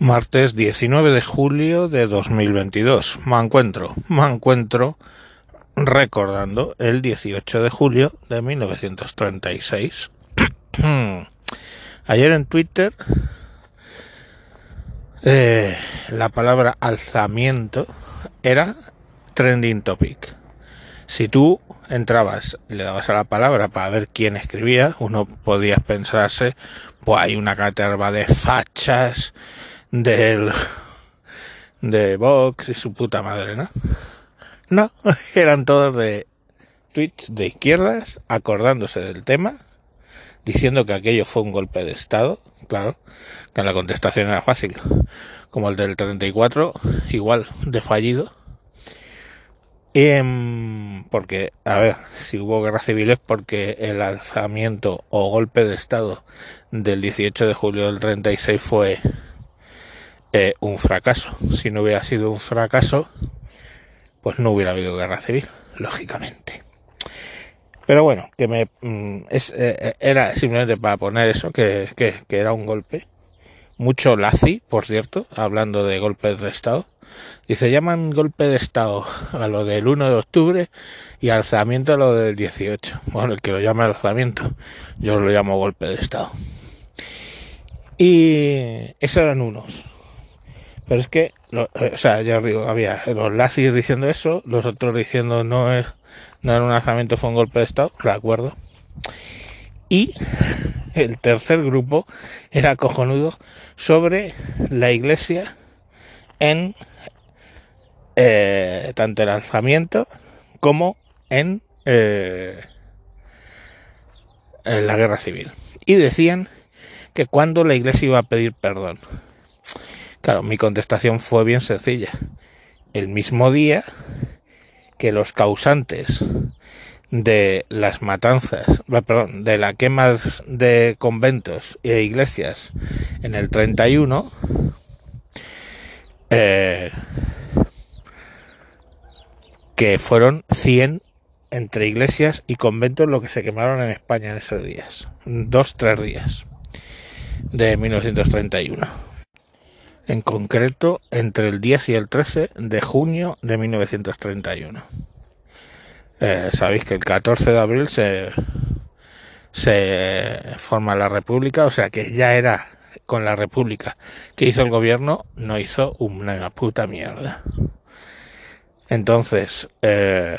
Martes 19 de julio de 2022. Me encuentro, me encuentro recordando el 18 de julio de 1936. Ayer en Twitter eh, la palabra alzamiento era trending topic. Si tú entrabas y le dabas a la palabra para ver quién escribía, uno podía pensarse, pues hay una caterva de fachas, del de Vox y su puta madre, ¿no? No, eran todos de tweets de izquierdas acordándose del tema, diciendo que aquello fue un golpe de Estado, claro, que la contestación era fácil, como el del 34, igual de fallido. Y, porque, a ver, si hubo guerra civil es porque el alzamiento o golpe de Estado del 18 de julio del 36 fue un fracaso. Si no hubiera sido un fracaso, pues no hubiera habido guerra civil, lógicamente. Pero bueno, que me mm, es, eh, eh, era simplemente para poner eso, que, que, era un golpe. Mucho lazi, por cierto, hablando de golpes de Estado. Se llaman golpe de Estado a lo del 1 de octubre y alzamiento a lo del 18. Bueno, el que lo llama alzamiento, yo lo llamo golpe de Estado. Y esos eran unos. Pero es que, lo, o sea, ya digo, había los lazis diciendo eso, los otros diciendo no es, no era un lanzamiento, fue un golpe de Estado, de acuerdo. Y el tercer grupo era cojonudo sobre la iglesia en eh, tanto el lanzamiento como eh, en la guerra civil. Y decían que cuando la iglesia iba a pedir perdón. Claro, mi contestación fue bien sencilla. El mismo día que los causantes de las matanzas, perdón, de la quema de conventos e iglesias en el 31, eh, que fueron 100 entre iglesias y conventos lo que se quemaron en España en esos días, dos, tres días de 1931 en concreto entre el 10 y el 13 de junio de 1931. Eh, Sabéis que el 14 de abril se, se forma la República, o sea que ya era con la República que hizo el gobierno, no hizo una puta mierda. Entonces, eh,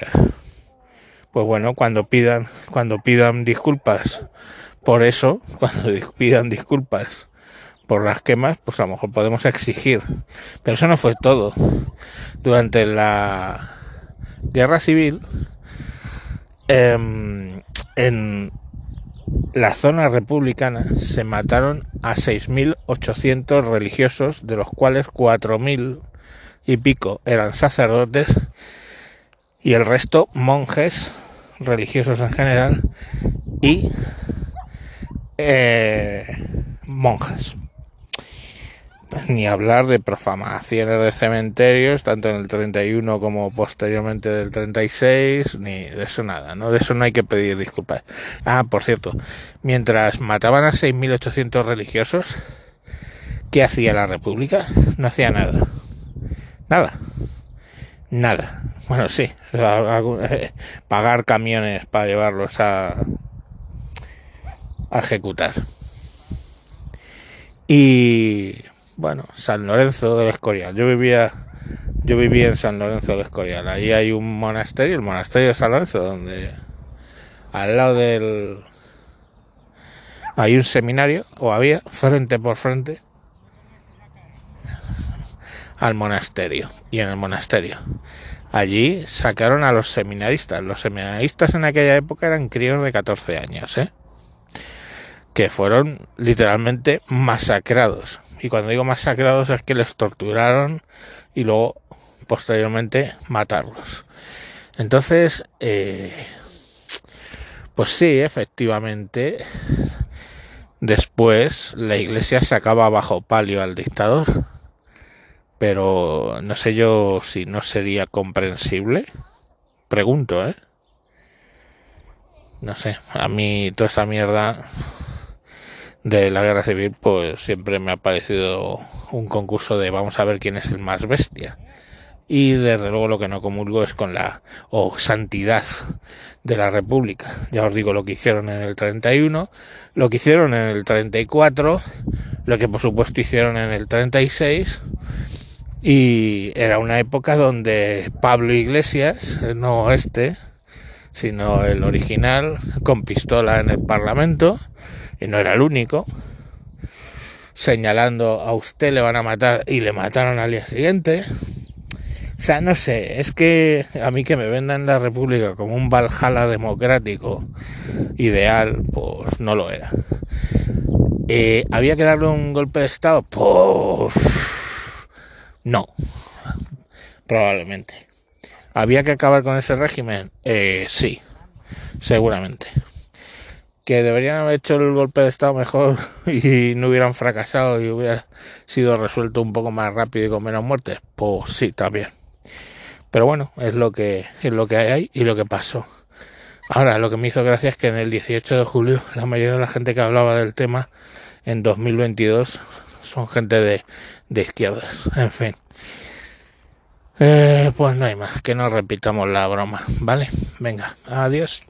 pues bueno, cuando pidan, cuando pidan disculpas por eso, cuando pidan disculpas por las quemas, pues a lo mejor podemos exigir. Pero eso no fue todo. Durante la guerra civil, eh, en la zona republicana se mataron a 6.800 religiosos, de los cuales 4.000 y pico eran sacerdotes y el resto monjes, religiosos en general y eh, monjas ni hablar de profanaciones de cementerios, tanto en el 31 como posteriormente del 36, ni de eso nada, ¿no? De eso no hay que pedir disculpas. Ah, por cierto, mientras mataban a 6.800 religiosos, ¿qué hacía la República? No hacía nada. Nada. Nada. Bueno, sí, pagar camiones para llevarlos a, a ejecutar. Y bueno, San Lorenzo del Escorial. Yo vivía, yo vivía en San Lorenzo del Escorial. Ahí hay un monasterio, el monasterio de San Lorenzo, donde al lado del hay un seminario, o había, frente por frente, al monasterio. Y en el monasterio. Allí sacaron a los seminaristas. Los seminaristas en aquella época eran críos de 14 años, ¿eh? que fueron literalmente masacrados y cuando digo masacrados es que les torturaron y luego posteriormente matarlos. Entonces, eh, pues sí, efectivamente, después la iglesia sacaba bajo palio al dictador, pero no sé yo si no sería comprensible. Pregunto, ¿eh? No sé, a mí toda esa mierda de la guerra civil, pues siempre me ha parecido un concurso de vamos a ver quién es el más bestia. Y desde luego lo que no comulgo es con la o santidad de la República. Ya os digo lo que hicieron en el 31, lo que hicieron en el 34, lo que por supuesto hicieron en el 36 y era una época donde Pablo Iglesias, no este, sino el original, con pistola en el Parlamento, y no era el único, señalando a usted le van a matar y le mataron al día siguiente. O sea, no sé, es que a mí que me vendan la República como un Valhalla democrático ideal, pues no lo era. Eh, ¿Había que darle un golpe de Estado? Pues no, probablemente. ¿Había que acabar con ese régimen? Eh, sí, seguramente. ¿Que deberían haber hecho el golpe de Estado mejor y no hubieran fracasado y hubiera sido resuelto un poco más rápido y con menos muertes? Pues sí, también. Pero bueno, es lo que, es lo que hay y lo que pasó. Ahora, lo que me hizo gracia es que en el 18 de julio la mayoría de la gente que hablaba del tema en 2022 son gente de, de izquierdas. En fin. Eh, pues no hay más, que no repitamos la broma, ¿vale? Venga, adiós.